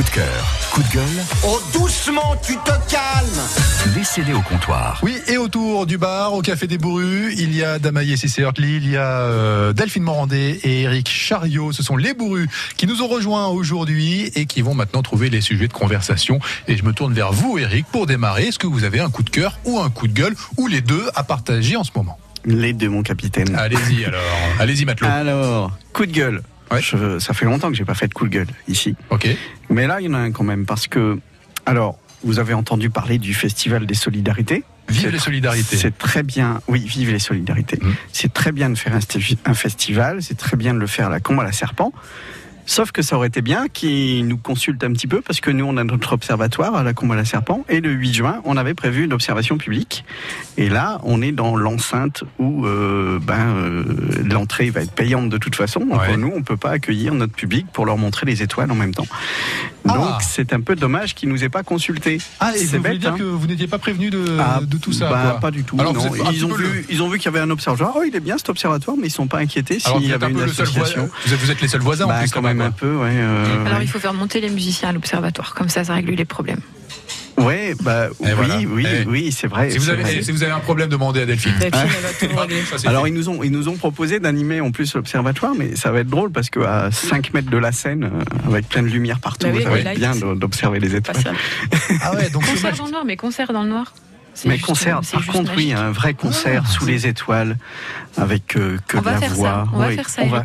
Coup de cœur, coup de gueule, Oh, doucement, tu te calmes laissez-les au comptoir. Oui, et autour du bar, au Café des Bourrus, il y a Damaye Cissé Hurtli, il y a euh, Delphine Morandé et Eric Chariot. Ce sont les Bourrus qui nous ont rejoints aujourd'hui et qui vont maintenant trouver les sujets de conversation. Et je me tourne vers vous, Eric, pour démarrer. Est-ce que vous avez un coup de cœur ou un coup de gueule ou les deux à partager en ce moment? Les deux, mon capitaine. Allez-y alors. Allez-y, Matelot. Alors, coup de gueule. Ouais. Je- ça fait longtemps que j'ai pas fait de coup de gueule ici. Ok. Mais là, il y en a un quand même parce que, alors, vous avez entendu parler du Festival des Solidarités. Vive les solidarités. C'est très bien. Oui, vive les solidarités. Mm. C'est très bien de faire un festival. C'est très bien de le faire à la combe à la serpent. Sauf que ça aurait été bien qu'ils nous consultent un petit peu parce que nous, on a notre observatoire à la combe à la serpent et le 8 juin, on avait prévu une observation publique. Et là, on est dans l'enceinte où euh, ben, euh, l'entrée va être payante de toute façon. Donc Ouais. nous, on peut pas accueillir notre public pour leur montrer les étoiles en même temps. Donc Ah. c'est un peu dommage qu'ils nous aient pas consultés. Ah, et C'est vous voulez bête, dire hein. que vous n'étiez pas prévenu de, Ah, de tout ça bah, quoi. Pas du tout. Alors, non. un Ils, ont vu, ils ont vu qu'il y avait un observatoire. Oh, il est bien cet observatoire, mais ils sont pas inquiétés s'il y un avait peu une association. Vous êtes, vous êtes les seuls voisins en Bah, plus. quand même un quoi. peu, ouais. euh, Alors ouais. il faut faire monter les musiciens à l'observatoire, comme ça ça règle les problèmes. Ouais, bah, oui, voilà. oui, Eh. oui, c'est vrai. Si vous, c'est avez, vrai. si vous avez un problème, demandez à Delphine. Delphine, elle va tout régler. Ça, c'est Alors fait. ils nous ont ils nous ont proposé d'animer en plus l'observatoire, mais ça va être drôle parce qu'à 5 mètres de la scène, euh, avec plein de lumière partout, Bah oui, ça va être bien d'observer les étoiles. Ah ouais, donc Concert dans le noir, mais concert dans le noir. c'est Mais juste- concert, c'est par contre, oui, un vrai concert Ah. sous les étoiles avec euh, que On de la voix. ça, on va faire ça, on va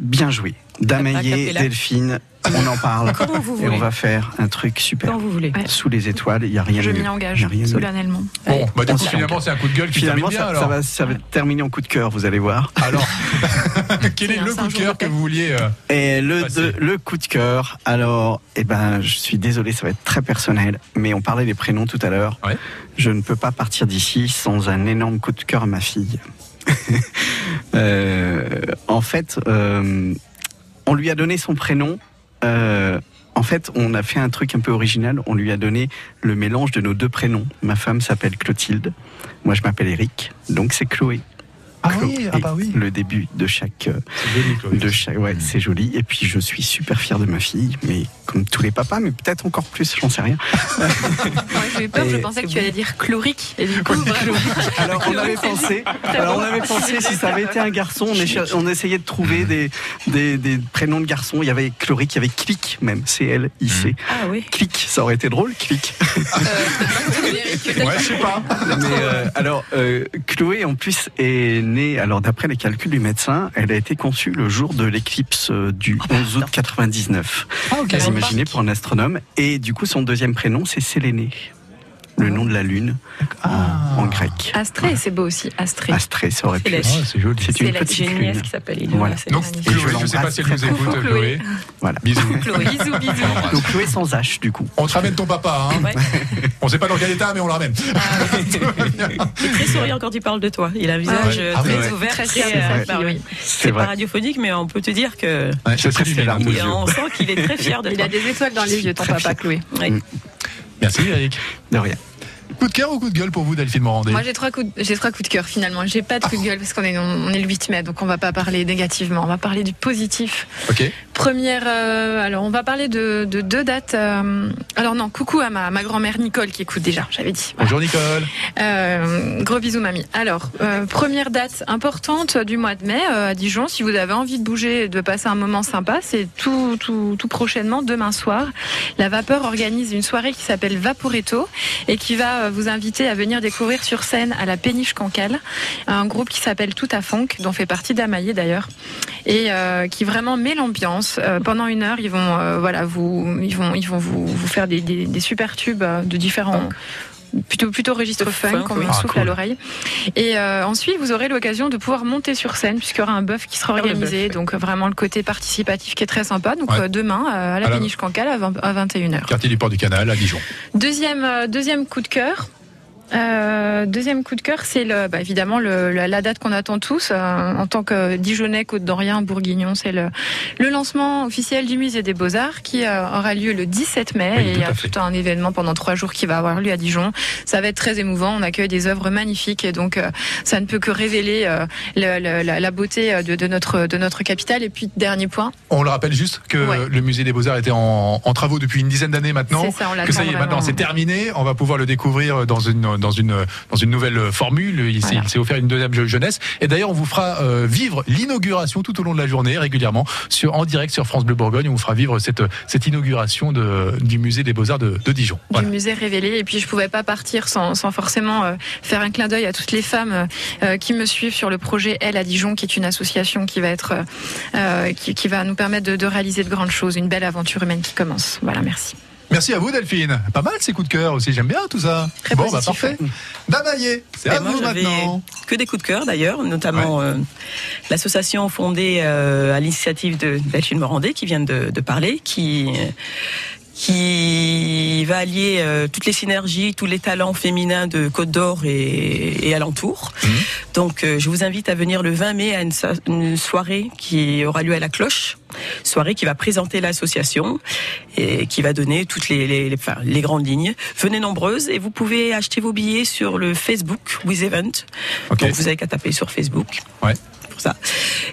bien jouer. Damayer, cappella. Delphine, on en parle. Comment vous Et on voulez va faire un truc super. Quand vous voulez. Sous les étoiles, il n'y a rien Je de mieux. m'y engage solennellement. Bon, bah du on coup, s'y finalement, c'est un coup de gueule qui Finalement, termine bien ça, va, ça va terminer en coup de cœur, vous allez voir. Alors, quel est le coup de cœur que vous vouliez euh, Et le, de- le coup de cœur, alors, eh ben, je suis désolé, ça va être très personnel, mais on parlait des prénoms tout à l'heure. Ouais. Je ne peux pas partir d'ici sans un énorme coup de cœur à ma fille. Euh, en fait, euh, on lui a donné son prénom. euh, en fait, on a fait un truc un peu original. On lui a donné le mélange de nos deux prénoms. Ma femme s'appelle Clotilde. Moi, je m'appelle Eric. Donc, c'est Chloé. Ah oui, ah bah oui. Le début de chaque, euh, C'est joli, Chloé. de chaque, ouais, c'est joli. Et puis je suis super fier de ma fille, mais comme tous les papas, mais peut-être encore plus, j'en sais rien. Ouais, J'ai eu peur, je pensais que tu allais dire chlorique. Et du coup. Alors on avait pensé, alors on avait pensé si ça avait été un garçon, on, écha- on essayait de trouver des, des, des prénoms de garçons. Il y avait Chloric, il y avait Clic même, C L I C. Ah oui. Clic, ça aurait été drôle, Clic. Ouais, je sais pas. Mais euh, alors, euh, Chloé en plus est née, alors d'après les calculs du médecin, elle a été conçue le jour de l'éclipse euh, du 11 août 99. Ah. Vous imaginez pour un astronome. Et du coup, son deuxième prénom, c'est Séléné. Le nom de la lune en, en grec. Astrée, c'est beau aussi. Astrée. Astrée, ça aurait C'est pu. la- Ah, c'est joli. C'est C'est une la- petite J'ai une nièce lune. qui s'appelle Ilona. Voilà. c'est Donc, magnifique. Et je Chloé, je sais pas si elle nous écoute, Chloé. Voilà. Bisous. Chloé, bisous, bisous. Donc Chloé sans H, du coup. On te ramène ton papa, hein. Ouais. On sait pas dans quel état, mais on le ramène. Il est très souriant quand il parle de toi. Il a un visage ouais. euh, Ah très ouais. ouvert, Très euh, bah. C'est C'est pas radiophonique, mais on peut te dire que. On sent qu'il est très fier de Il a des étoiles dans les yeux, ton papa. Chloé. Ouais. Merci Eric. De rien. Coup de cœur ou coup de gueule pour vous, Delphine Morandé Moi, j'ai trois coups, de- j'ai trois coups de cœur finalement. J'ai pas de coup de gueule parce qu'on est, on est le 8 mai, donc on va pas parler négativement. On va parler du positif. Ok. Première, euh, alors on va parler de, de deux dates. euh, alors non, coucou à ma, ma grand-mère Nicole qui écoute déjà, j'avais dit. Voilà. Bonjour Nicole. Euh, gros bisous mamie. Alors, euh, première date importante du mois de mai euh, à Dijon. Si vous avez envie de bouger et de passer un moment sympa, c'est tout, tout, tout prochainement, demain soir. La Vapeur organise une soirée qui s'appelle Vaporetto et qui va euh, vous inviter à venir découvrir sur scène à la Péniche Cancale un groupe qui s'appelle Tout à Funk, dont fait partie Damaillé d'ailleurs, et euh, qui vraiment met l'ambiance. Euh, pendant une heure, ils vont, voilà, vous, ils vont, vous, vous faire des, des, super tubes de différents. Plutôt, plutôt registre funk, comme un Ah, souffle cool. à l'oreille. Et euh, ensuite, vous aurez l'occasion de pouvoir monter sur scène, puisqu'il y aura un bœuf qui sera le organisé. Donc, vraiment, le côté participatif qui est très sympa. Donc, Ouais. euh, demain, euh, à la Péniche Cancale, à, 20 à 21h. Quartier du Port du Canal à Dijon. Deuxième, euh, deuxième coup de cœur. Euh, deuxième coup de cœur, c'est le, bah, évidemment le, la, la date qu'on attend tous euh, en tant que Dijonais, Côte d'Orient, Bourguignon. C'est le, le lancement officiel du musée des Beaux-Arts qui euh, aura lieu le 17 mai. Oui, et il y a fait. tout un événement pendant trois jours qui va avoir lieu à Dijon. Ça va être très émouvant. On accueille des œuvres magnifiques et donc ça ne peut que révéler le- le- la, la beauté de, de notre de notre capitale. Et puis dernier point, On le rappelle juste que Ouais. le musée des Beaux-Arts était en, en travaux depuis une dizaine d'années maintenant. c'est ça, on que ça y est, maintenant c'est terminé. On va pouvoir le découvrir dans une dans une dans une nouvelle formule. Il s'est Voilà. offert une deuxième je- jeunesse. Et d'ailleurs, on vous fera euh, vivre l'inauguration tout au long de la journée régulièrement sur en direct sur France Bleu Bourgogne. On vous fera vivre cette cette inauguration de, du musée des Beaux Arts de, de Dijon. Voilà. du musée révélé. Et puis je pouvais pas partir sans, sans forcément euh, faire un clin d'œil à toutes les femmes euh, qui me suivent sur le projet Elle à Dijon, qui est une association qui va être euh, qui, qui va nous permettre de, de réaliser de grandes choses, une belle aventure humaine qui commence. Voilà, merci. Merci à vous Delphine. Pas mal ces coups de cœur aussi. J'aime bien tout ça. Très bon, positif, bah parfait. Damaillé, c'est Et à moi, vous maintenant. que des coups de cœur d'ailleurs, notamment euh, l'association fondée euh, à l'initiative de Delphine Morandé qui vient de, de parler, qui qui va allier euh, toutes les synergies, tous les talents féminins de Côte d'Or et, et alentour. Mhm. Donc, euh, je vous invite à venir le 20 mai à une, so- une soirée qui aura lieu à la Cloche, soirée qui va présenter l'association et qui va donner toutes les, les, les- enfin, les grandes lignes. Venez nombreuses et vous pouvez acheter vos billets sur le Facebook With Event. Donc, vous avez qu'à taper sur Facebook. Ouais. Pour ça.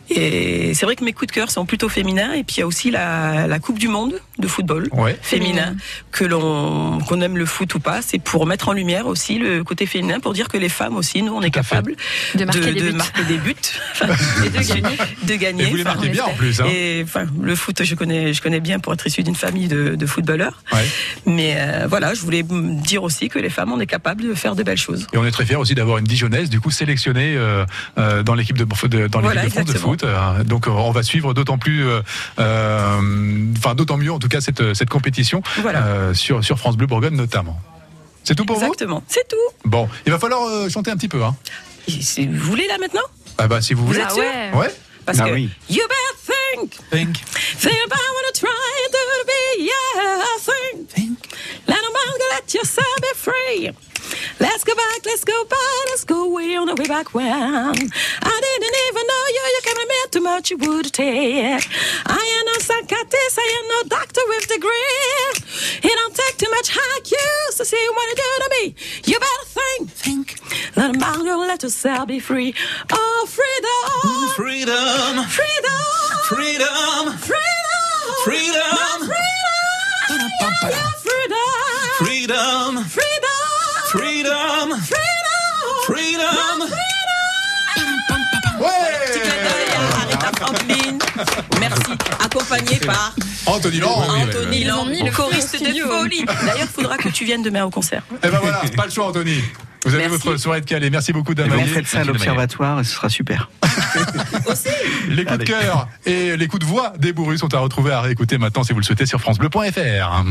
Et c'est vrai que mes coups de cœur sont plutôt féminins. Et puis il y a aussi la, la Coupe du Monde de football Ouais. féminin, que l'on qu'on aime le foot ou pas, c'est pour mettre en lumière aussi le côté féminin, pour dire que les femmes aussi, nous, on est capables De marquer des buts. marquer des buts, Et de gagner. de gagner. Et vous les marquez en bien en plus. Hein. et enfin, le foot, je connais, je connais bien pour être issu d'une famille de, de footballeurs. Ouais. Mais euh, voilà, je voulais dire aussi que les femmes, on est capable de faire de belles choses. Et on est très fiers aussi d'avoir une Dijonnaise, du coup sélectionnée euh, euh, dans l'équipe de, de- dans l'équipe Voilà, de France de exactement. foot. Euh, donc euh, on va suivre d'autant plus, euh, euh, enfin d'autant mieux en tout cas cette cette compétition Voilà. euh, sur sur France Bleu Bourgogne notamment. C'est tout pour Exactement. C'est tout. vous Bon, il va falloir euh, chanter un petit peu. Hein. Et si vous voulez là maintenant? Ah bah si vous voulez. êtes Ah sûr ouais. Ouais. Parce Ah que oui. you better think, Think. think about what I try to be. Yeah, think. Let let yourself free. Let's go back, let's go back, let's go way on the way back when I didn't even know you. You came me too much you would take. I am no psychiatrist, I am no doctor with degree. It don't take too much high use to see what you do to me. You better think, think. Let them all let yourself be free. Oh, freedom, Freedom, freedom, freedom, freedom, freedom, freedom, freedom, freedom, freedom, freedom. Ouais. Aretha Franklin. Merci. Accompagné par Anthony Laurent. Anthony mis le choriste de folie. D'ailleurs, faudra que tu viennes demain au concert. Et ben voilà, pas le choix Anthony. Vous avez Merci. votre soirée de calais. Merci beaucoup vous Damaye. faites ça à l'observatoire et ce sera super. Les coups de cœur et les coups de voix des bourrus sont à retrouver à réécouter maintenant si vous le souhaitez sur francebleu.fr.